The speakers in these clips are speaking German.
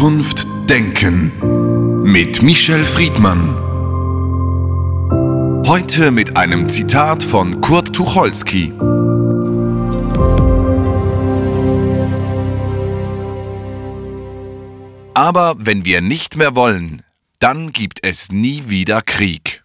Zukunft denken mit Michel Friedmann. Heute mit einem Zitat von Kurt Tucholsky. Aber wenn wir nicht mehr wollen, dann gibt es nie wieder Krieg.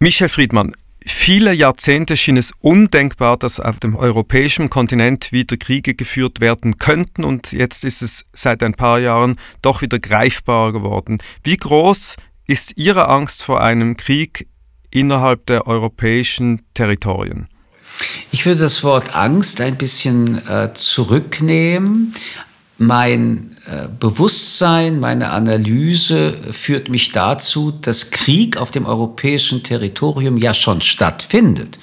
Michel Friedmann, Viele Jahrzehnte schien es undenkbar, dass auf dem europäischen Kontinent wieder Kriege geführt werden könnten und jetzt ist es seit ein paar Jahren doch wieder greifbar geworden. Wie groß ist Ihre Angst vor einem Krieg innerhalb der europäischen Territorien? Ich würde das Wort Angst ein bisschen äh, zurücknehmen mein äh, Bewusstsein, meine Analyse führt mich dazu, dass Krieg auf dem europäischen Territorium ja schon stattfindet.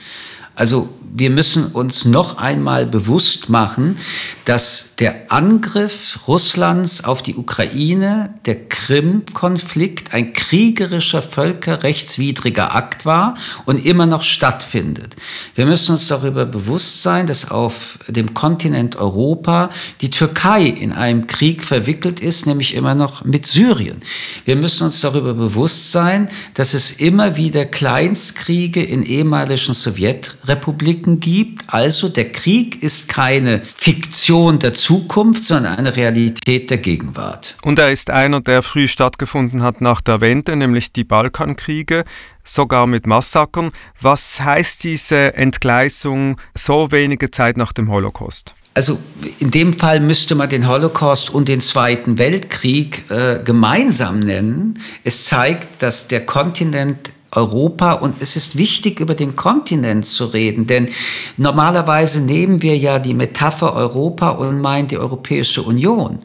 Also wir müssen uns noch einmal bewusst machen, dass der Angriff Russlands auf die Ukraine, der Krim-Konflikt, ein kriegerischer, völkerrechtswidriger Akt war und immer noch stattfindet. Wir müssen uns darüber bewusst sein, dass auf dem Kontinent Europa die Türkei in einem Krieg verwickelt ist, nämlich immer noch mit Syrien. Wir müssen uns darüber bewusst sein, dass es immer wieder Kleinstkriege in ehemaligen Sowjetrepubliken gibt. Also der Krieg ist keine Fiktion, der Zukunft, sondern eine Realität der Gegenwart. Und er ist einer, der früh stattgefunden hat nach der Wende, nämlich die Balkankriege, sogar mit Massakern. Was heißt diese Entgleisung so wenige Zeit nach dem Holocaust? Also in dem Fall müsste man den Holocaust und den Zweiten Weltkrieg äh, gemeinsam nennen. Es zeigt, dass der Kontinent Europa und es ist wichtig, über den Kontinent zu reden, denn normalerweise nehmen wir ja die Metapher Europa und meinen die Europäische Union.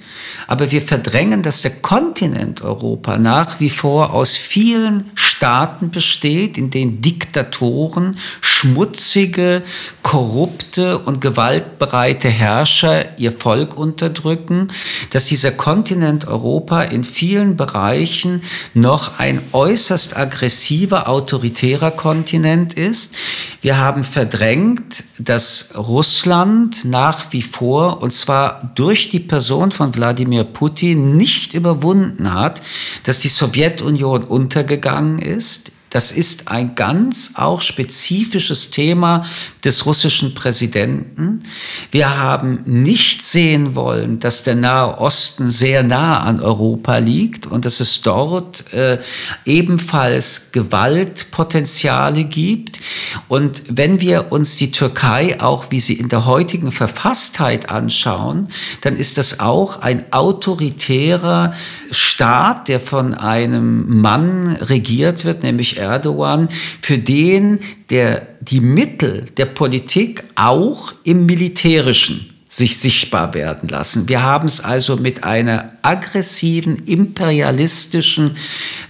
Aber wir verdrängen, dass der Kontinent Europa nach wie vor aus vielen Staaten besteht, in denen Diktatoren, schmutzige, korrupte und gewaltbereite Herrscher ihr Volk unterdrücken, dass dieser Kontinent Europa in vielen Bereichen noch ein äußerst aggressiver autoritärer Kontinent ist. Wir haben verdrängt, dass Russland nach wie vor, und zwar durch die Person von Wladimir Putin, nicht überwunden hat, dass die Sowjetunion untergegangen ist das ist ein ganz auch spezifisches Thema des russischen Präsidenten. Wir haben nicht sehen wollen, dass der Nahe Osten sehr nah an Europa liegt und dass es dort äh, ebenfalls Gewaltpotenziale gibt. Und wenn wir uns die Türkei auch, wie sie in der heutigen Verfasstheit anschauen, dann ist das auch ein autoritärer Staat, der von einem Mann regiert wird, nämlich Erdogan, für den der, die Mittel der Politik auch im militärischen sich sichtbar werden lassen. Wir haben es also mit einer aggressiven, imperialistischen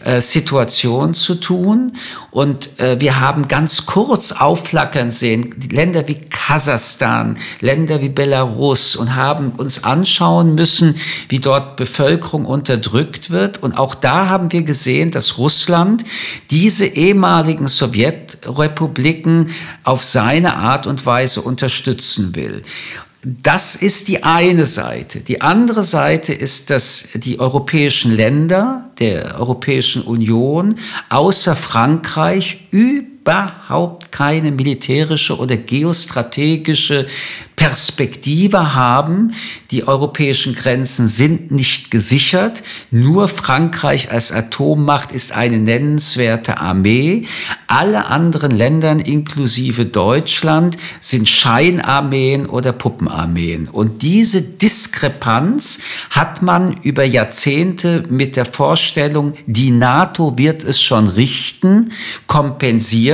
äh, Situation zu tun. Und äh, wir haben ganz kurz aufflackern sehen, Länder wie Kasachstan, Länder wie Belarus und haben uns anschauen müssen, wie dort Bevölkerung unterdrückt wird. Und auch da haben wir gesehen, dass Russland diese ehemaligen Sowjetrepubliken auf seine Art und Weise unterstützen will. Das ist die eine Seite. Die andere Seite ist, dass die europäischen Länder der Europäischen Union außer Frankreich überhaupt keine militärische oder geostrategische Perspektive haben. Die europäischen Grenzen sind nicht gesichert. Nur Frankreich als Atommacht ist eine nennenswerte Armee. Alle anderen Länder, inklusive Deutschland, sind Scheinarmeen oder Puppenarmeen. Und diese Diskrepanz hat man über Jahrzehnte mit der Vorstellung, die NATO wird es schon richten, kompensiert.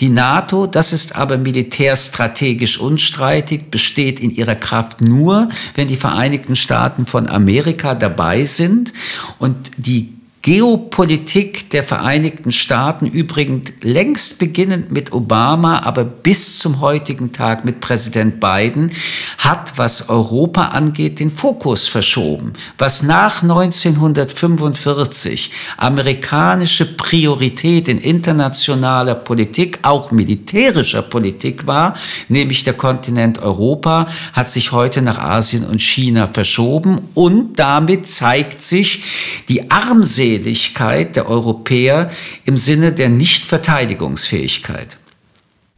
Die NATO, das ist aber militärstrategisch unstreitig, besteht in ihrer Kraft nur, wenn die Vereinigten Staaten von Amerika dabei sind. Und die Geopolitik der Vereinigten Staaten, übrigens längst beginnend mit Obama, aber bis zum heutigen Tag mit Präsident Biden, hat, was Europa angeht, den Fokus verschoben. Was nach 1945 amerikanische Priorität in internationaler Politik, auch militärischer Politik war, nämlich der Kontinent Europa, hat sich heute nach Asien und China verschoben und damit zeigt sich die Armseligkeit der Europäer im Sinne der Nichtverteidigungsfähigkeit.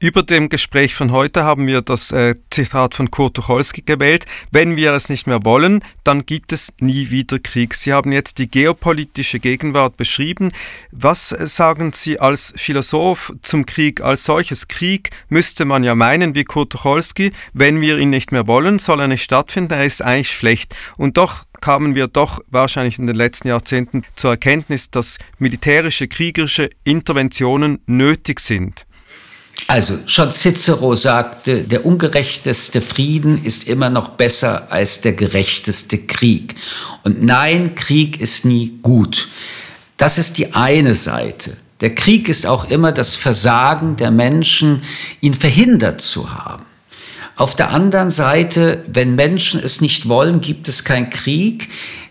Über dem Gespräch von heute haben wir das äh, Zitat von Kurt Tucholsky gewählt. Wenn wir es nicht mehr wollen, dann gibt es nie wieder Krieg. Sie haben jetzt die geopolitische Gegenwart beschrieben. Was äh, sagen Sie als Philosoph zum Krieg als solches? Krieg müsste man ja meinen, wie Kurt Tucholsky, wenn wir ihn nicht mehr wollen, soll er nicht stattfinden, er ist eigentlich schlecht. Und doch kamen wir doch wahrscheinlich in den letzten Jahrzehnten zur Erkenntnis, dass militärische, kriegerische Interventionen nötig sind. Also schon Cicero sagte, der ungerechteste Frieden ist immer noch besser als der gerechteste Krieg. Und nein, Krieg ist nie gut. Das ist die eine Seite. Der Krieg ist auch immer das Versagen der Menschen, ihn verhindert zu haben. Auf der anderen Seite, wenn Menschen es nicht wollen, gibt es keinen Krieg,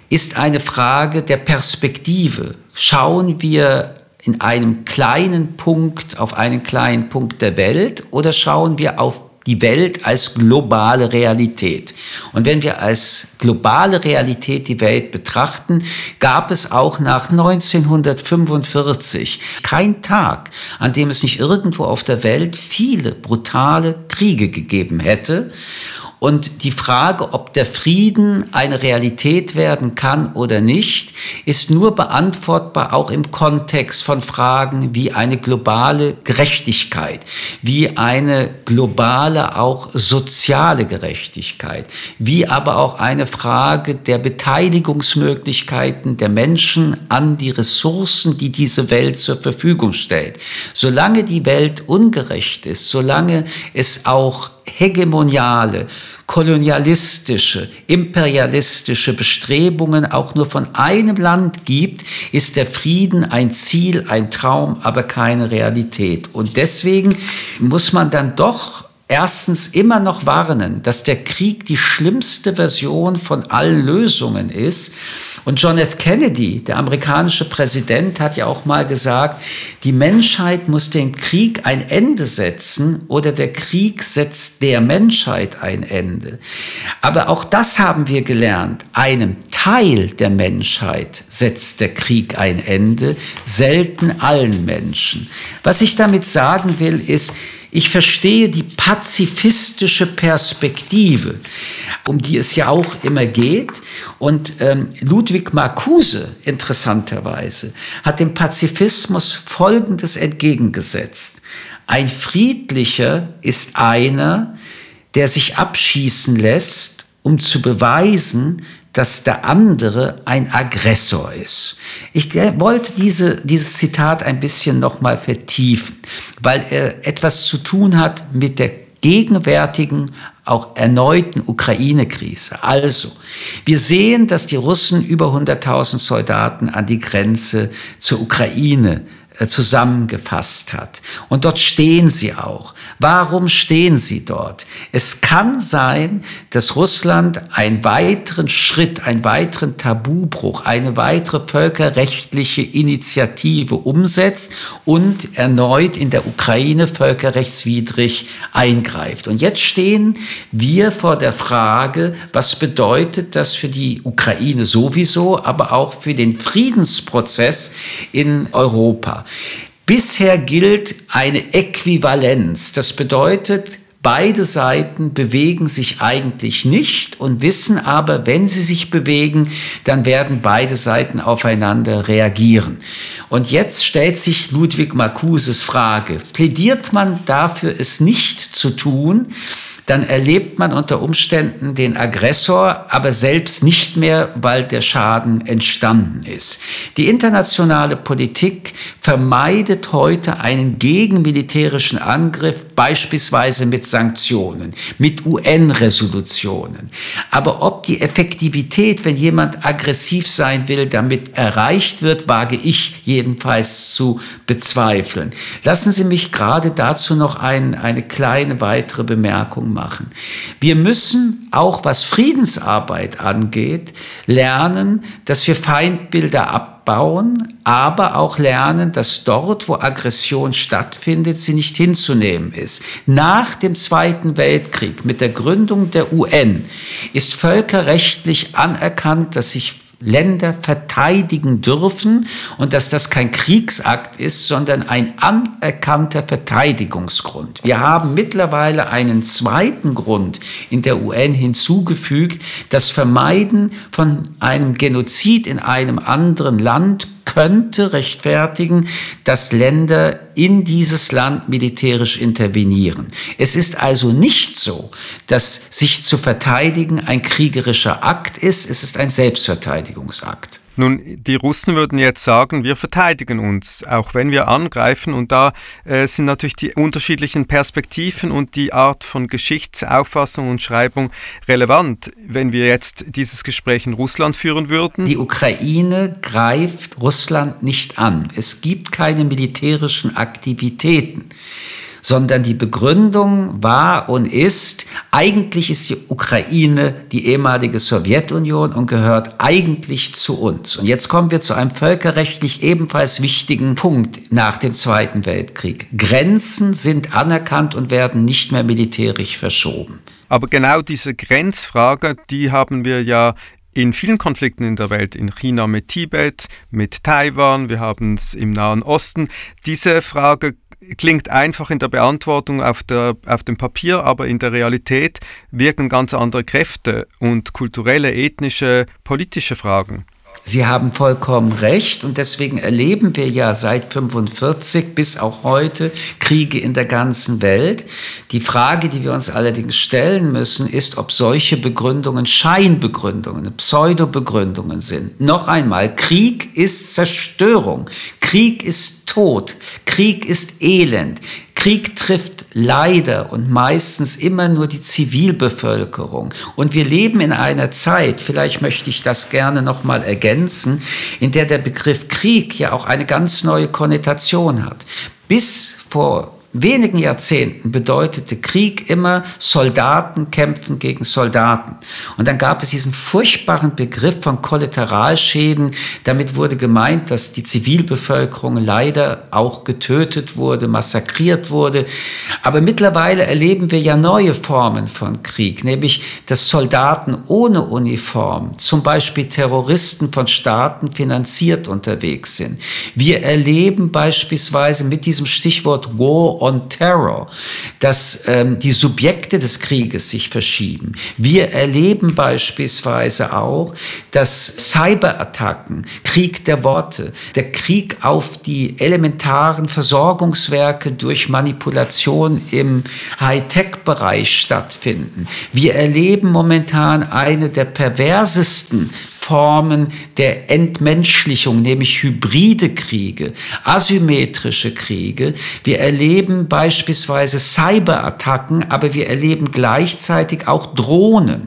ist eine Frage der Perspektive. Schauen wir in einem kleinen Punkt auf einen kleinen Punkt der Welt oder schauen wir auf die Welt als globale Realität. Und wenn wir als globale Realität die Welt betrachten, gab es auch nach 1945 kein Tag, an dem es nicht irgendwo auf der Welt viele brutale Kriege gegeben hätte. Und die Frage, ob der Frieden eine Realität werden kann oder nicht, ist nur beantwortbar auch im Kontext von Fragen wie eine globale Gerechtigkeit, wie eine globale auch soziale Gerechtigkeit, wie aber auch eine Frage der Beteiligungsmöglichkeiten der Menschen an die Ressourcen, die diese Welt zur Verfügung stellt. Solange die Welt ungerecht ist, solange es auch hegemoniale, kolonialistische, imperialistische Bestrebungen auch nur von einem Land gibt, ist der Frieden ein Ziel, ein Traum, aber keine Realität. Und deswegen muss man dann doch erstens immer noch warnen, dass der Krieg die schlimmste Version von allen Lösungen ist. Und John F. Kennedy, der amerikanische Präsident, hat ja auch mal gesagt, die Menschheit muss den Krieg ein Ende setzen oder der Krieg setzt der Menschheit ein Ende. Aber auch das haben wir gelernt. Einem Teil der Menschheit setzt der Krieg ein Ende, selten allen Menschen. Was ich damit sagen will, ist, ich verstehe die pazifistische Perspektive, um die es ja auch immer geht. Und ähm, Ludwig Marcuse, interessanterweise, hat dem Pazifismus Folgendes entgegengesetzt. Ein Friedlicher ist einer, der sich abschießen lässt, um zu beweisen, dass der andere ein Aggressor ist. Ich wollte diese, dieses Zitat ein bisschen nochmal vertiefen, weil er etwas zu tun hat mit der gegenwärtigen, auch erneuten Ukraine-Krise. Also, wir sehen, dass die Russen über 100.000 Soldaten an die Grenze zur Ukraine zusammengefasst hat. Und dort stehen sie auch. Warum stehen sie dort? Es kann sein, dass Russland einen weiteren Schritt, einen weiteren Tabubruch, eine weitere völkerrechtliche Initiative umsetzt und erneut in der Ukraine völkerrechtswidrig eingreift. Und jetzt stehen wir vor der Frage, was bedeutet das für die Ukraine sowieso, aber auch für den Friedensprozess in Europa. Bisher gilt eine Äquivalenz. Das bedeutet, beide Seiten bewegen sich eigentlich nicht und wissen aber, wenn sie sich bewegen, dann werden beide Seiten aufeinander reagieren. Und jetzt stellt sich Ludwig Marcuses Frage, plädiert man dafür, es nicht zu tun, dann erlebt man unter Umständen den Aggressor, aber selbst nicht mehr, weil der Schaden entstanden ist. Die internationale Politik vermeidet heute einen gegenmilitärischen Angriff beispielsweise mit Sanktionen, mit UN-Resolutionen. Aber ob die Effektivität, wenn jemand aggressiv sein will, damit erreicht wird, wage ich jedenfalls zu bezweifeln. Lassen Sie mich gerade dazu noch ein, eine kleine weitere Bemerkung machen. Wir müssen auch was Friedensarbeit angeht, lernen, dass wir Feindbilder abbauen, aber auch lernen, dass dort, wo Aggression stattfindet, sie nicht hinzunehmen ist. Nach dem Zweiten Weltkrieg mit der Gründung der UN ist völkerrechtlich anerkannt, dass sich Länder verteidigen dürfen und dass das kein Kriegsakt ist, sondern ein anerkannter Verteidigungsgrund. Wir haben mittlerweile einen zweiten Grund in der UN hinzugefügt, das Vermeiden von einem Genozid in einem anderen Land könnte rechtfertigen, dass Länder in dieses Land militärisch intervenieren. Es ist also nicht so, dass sich zu verteidigen ein kriegerischer Akt ist, es ist ein Selbstverteidigungsakt. Nun, die Russen würden jetzt sagen, wir verteidigen uns, auch wenn wir angreifen. Und da äh, sind natürlich die unterschiedlichen Perspektiven und die Art von Geschichtsauffassung und Schreibung relevant. Wenn wir jetzt dieses Gespräch in Russland führen würden. Die Ukraine greift Russland nicht an. Es gibt keine militärischen Aktivitäten sondern die Begründung war und ist, eigentlich ist die Ukraine die ehemalige Sowjetunion und gehört eigentlich zu uns. Und jetzt kommen wir zu einem völkerrechtlich ebenfalls wichtigen Punkt nach dem Zweiten Weltkrieg. Grenzen sind anerkannt und werden nicht mehr militärisch verschoben. Aber genau diese Grenzfrage, die haben wir ja in vielen Konflikten in der Welt, in China mit Tibet, mit Taiwan, wir haben es im Nahen Osten. Diese Frage klingt einfach in der Beantwortung auf, der, auf dem Papier, aber in der Realität wirken ganz andere Kräfte und kulturelle, ethnische, politische Fragen. Sie haben vollkommen recht und deswegen erleben wir ja seit 45 bis auch heute Kriege in der ganzen Welt. Die Frage, die wir uns allerdings stellen müssen, ist, ob solche Begründungen Scheinbegründungen, Pseudobegründungen sind. Noch einmal, Krieg ist Zerstörung, Krieg ist Tod, Krieg ist Elend, Krieg trifft leider und meistens immer nur die Zivilbevölkerung. Und wir leben in einer Zeit, vielleicht möchte ich das gerne noch mal ergänzen, in der der Begriff Krieg ja auch eine ganz neue Konnotation hat. Bis vor wenigen Jahrzehnten bedeutete Krieg immer Soldaten kämpfen gegen Soldaten. Und dann gab es diesen furchtbaren Begriff von Kollateralschäden. Damit wurde gemeint, dass die Zivilbevölkerung leider auch getötet wurde, massakriert wurde. Aber mittlerweile erleben wir ja neue Formen von Krieg, nämlich dass Soldaten ohne Uniform, zum Beispiel Terroristen von Staaten finanziert unterwegs sind. Wir erleben beispielsweise mit diesem Stichwort War on Terror, dass ähm, die Subjekte des Krieges sich verschieben. Wir erleben beispielsweise auch, dass Cyberattacken, Krieg der Worte, der Krieg auf die elementaren Versorgungswerke durch Manipulation im Hightech-Bereich stattfinden. Wir erleben momentan eine der perversesten Formen der Entmenschlichung, nämlich hybride Kriege, asymmetrische Kriege. Wir erleben beispielsweise Cyberattacken, aber wir erleben gleichzeitig auch Drohnen.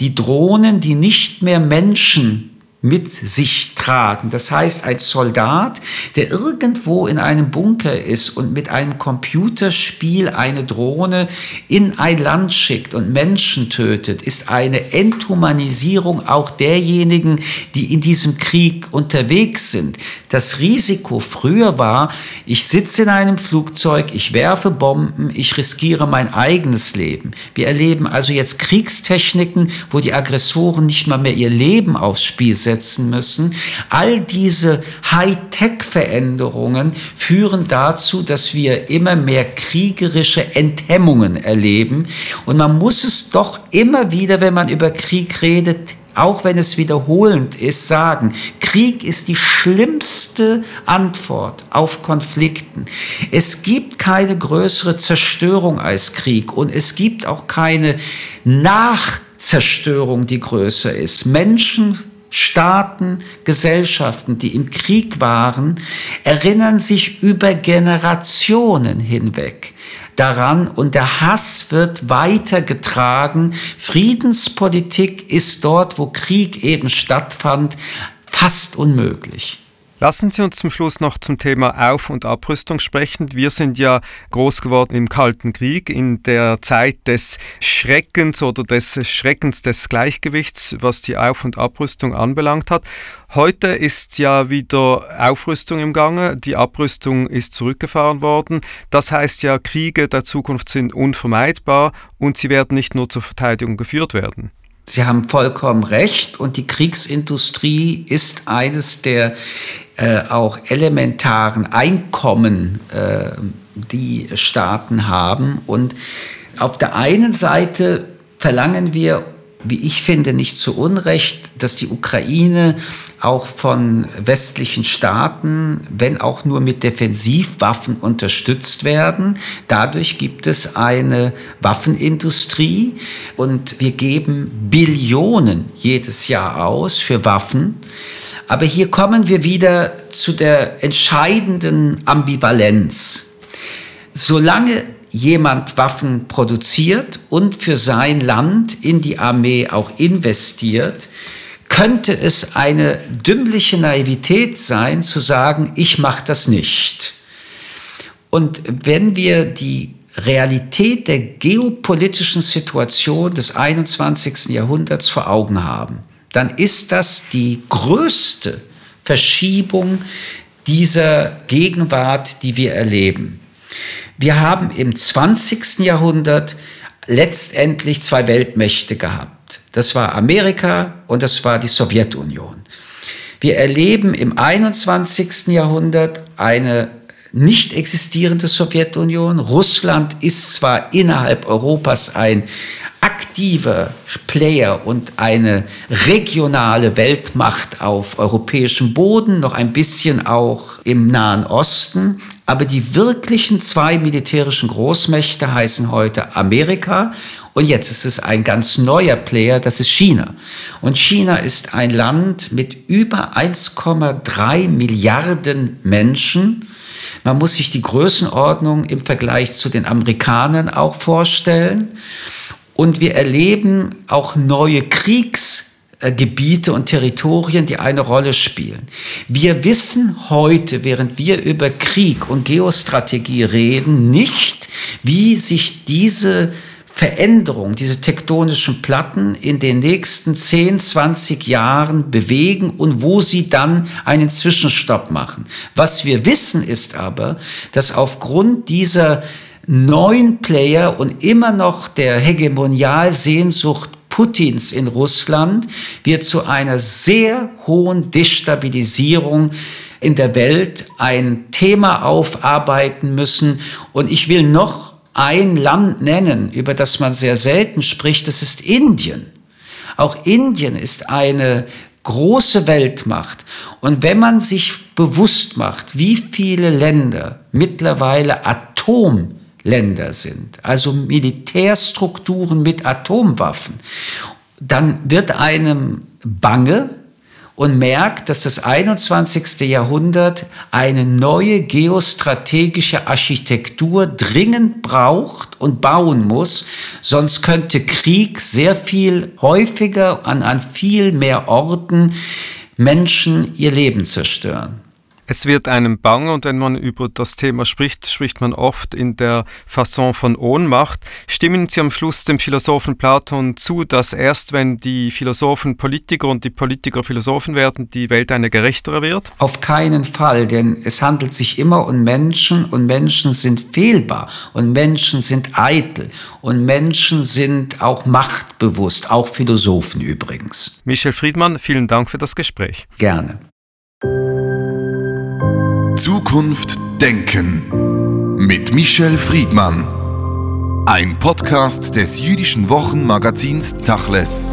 Die Drohnen, die nicht mehr Menschen mit sich tragen. Das heißt, ein Soldat, der irgendwo in einem Bunker ist und mit einem Computerspiel eine Drohne in ein Land schickt und Menschen tötet, ist eine Enthumanisierung auch derjenigen, die in diesem Krieg unterwegs sind. Das Risiko früher war, ich sitze in einem Flugzeug, ich werfe Bomben, ich riskiere mein eigenes Leben. Wir erleben also jetzt Kriegstechniken, wo die Aggressoren nicht mal mehr ihr Leben aufs Spiel setzen setzen müssen. All diese Hightech-Veränderungen führen dazu, dass wir immer mehr kriegerische Enthemmungen erleben. Und man muss es doch immer wieder, wenn man über Krieg redet, auch wenn es wiederholend ist, sagen, Krieg ist die schlimmste Antwort auf Konflikten. Es gibt keine größere Zerstörung als Krieg und es gibt auch keine Nachzerstörung, die größer ist. Menschen Staaten, Gesellschaften, die im Krieg waren, erinnern sich über Generationen hinweg daran und der Hass wird weitergetragen. Friedenspolitik ist dort, wo Krieg eben stattfand, fast unmöglich. Lassen Sie uns zum Schluss noch zum Thema Auf- und Abrüstung sprechen. Wir sind ja groß geworden im Kalten Krieg, in der Zeit des Schreckens oder des Schreckens des Gleichgewichts, was die Auf- und Abrüstung anbelangt hat. Heute ist ja wieder Aufrüstung im Gange, die Abrüstung ist zurückgefahren worden. Das heißt ja, Kriege der Zukunft sind unvermeidbar und sie werden nicht nur zur Verteidigung geführt werden. Sie haben vollkommen recht und die Kriegsindustrie ist eines der äh, auch elementaren Einkommen, äh, die Staaten haben. Und auf der einen Seite verlangen wir wie ich finde, nicht zu Unrecht, dass die Ukraine auch von westlichen Staaten, wenn auch nur mit Defensivwaffen unterstützt werden. Dadurch gibt es eine Waffenindustrie und wir geben Billionen jedes Jahr aus für Waffen. Aber hier kommen wir wieder zu der entscheidenden Ambivalenz. Solange jemand Waffen produziert und für sein Land in die Armee auch investiert, könnte es eine dümmliche Naivität sein, zu sagen, ich mache das nicht. Und wenn wir die Realität der geopolitischen Situation des 21. Jahrhunderts vor Augen haben, dann ist das die größte Verschiebung dieser Gegenwart, die wir erleben. Wir haben im 20. Jahrhundert letztendlich zwei Weltmächte gehabt. Das war Amerika und das war die Sowjetunion. Wir erleben im 21. Jahrhundert eine nicht existierende Sowjetunion. Russland ist zwar innerhalb Europas ein aktiver Player und eine regionale Weltmacht auf europäischem Boden, noch ein bisschen auch im Nahen Osten, aber die wirklichen zwei militärischen Großmächte heißen heute Amerika und jetzt ist es ein ganz neuer Player, das ist China. Und China ist ein Land mit über 1,3 Milliarden Menschen. Man muss sich die Größenordnung im Vergleich zu den Amerikanern auch vorstellen. Und wir erleben auch neue Kriegs Gebiete und Territorien, die eine Rolle spielen. Wir wissen heute, während wir über Krieg und Geostrategie reden, nicht, wie sich diese Veränderung, diese tektonischen Platten in den nächsten 10, 20 Jahren bewegen und wo sie dann einen Zwischenstopp machen. Was wir wissen ist aber, dass aufgrund dieser neuen Player und immer noch der Hegemonialsehnsucht Putins in Russland wir zu einer sehr hohen Destabilisierung in der Welt ein Thema aufarbeiten müssen. Und ich will noch ein Land nennen, über das man sehr selten spricht, das ist Indien. Auch Indien ist eine große Weltmacht. Und wenn man sich bewusst macht, wie viele Länder mittlerweile Atom Länder sind, also Militärstrukturen mit Atomwaffen, dann wird einem bange und merkt, dass das 21. Jahrhundert eine neue geostrategische Architektur dringend braucht und bauen muss, sonst könnte Krieg sehr viel häufiger an, an viel mehr Orten Menschen ihr Leben zerstören. Es wird einem bang und wenn man über das Thema spricht, spricht man oft in der Fasson von Ohnmacht. Stimmen Sie am Schluss dem Philosophen Platon zu, dass erst wenn die Philosophen Politiker und die Politiker Philosophen werden, die Welt eine gerechtere wird? Auf keinen Fall, denn es handelt sich immer um Menschen und Menschen sind fehlbar und Menschen sind eitel und Menschen sind auch machtbewusst, auch Philosophen übrigens. Michel Friedmann, vielen Dank für das Gespräch. Gerne. Zukunft Denken mit Michel Friedmann. Ein Podcast des jüdischen Wochenmagazins Tachles.